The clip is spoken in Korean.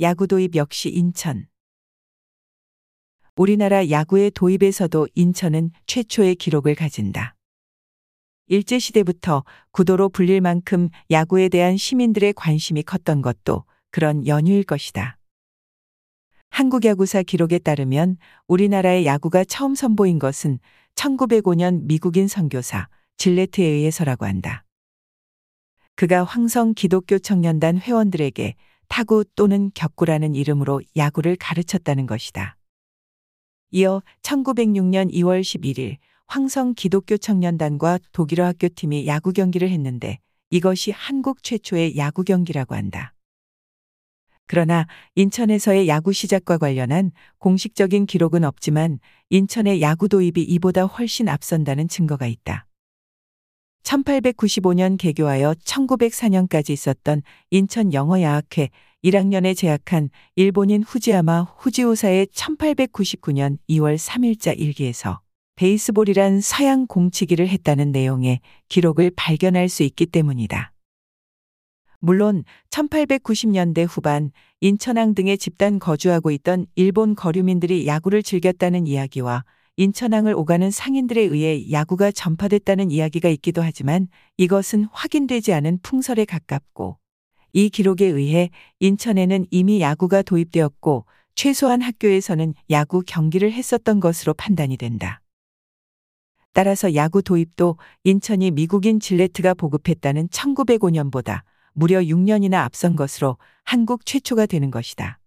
야구 도입 역시 인천. 우리나라 야구의 도입에서도 인천은 최초의 기록을 가진다. 일제시대부터 구도로 불릴 만큼 야구에 대한 시민들의 관심이 컸던 것도 그런 연유일 것이다. 한국야구사 기록에 따르면 우리나라의 야구가 처음 선보인 것은 1905년 미국인 선교사 질레트에 의해서라고 한다. 그가 황성 기독교 청년단 회원들에게 타구 또는 격구라는 이름으로 야구를 가르쳤다는 것이다. 이어 1906년 2월 11일 황성 기독교 청년단과 독일어 학교팀이 야구 경기를 했는데 이것이 한국 최초의 야구 경기라고 한다. 그러나 인천에서의 야구 시작과 관련한 공식적인 기록은 없지만 인천의 야구 도입이 이보다 훨씬 앞선다는 증거가 있다. 1895년 개교하여 1904년까지 있었던 인천 영어야학회 1학년에 재학한 일본인 후지야마 후지오사의 1899년 2월 3일자 일기에서 베이스볼이란 서양 공치기를 했다는 내용의 기록을 발견할 수 있기 때문이다. 물론 1890년대 후반 인천항 등의 집단 거주하고 있던 일본 거류민들이 야구를 즐겼다는 이야기와 인천항을 오가는 상인들에 의해 야구가 전파됐다는 이야기가 있기도 하지만 이것은 확인되지 않은 풍설에 가깝고 이 기록에 의해 인천에는 이미 야구가 도입되었고 최소한 학교에서는 야구 경기를 했었던 것으로 판단이 된다. 따라서 야구 도입도 인천이 미국인 질레트가 보급했다는 1905년보다 무려 6년이나 앞선 것으로 한국 최초가 되는 것이다.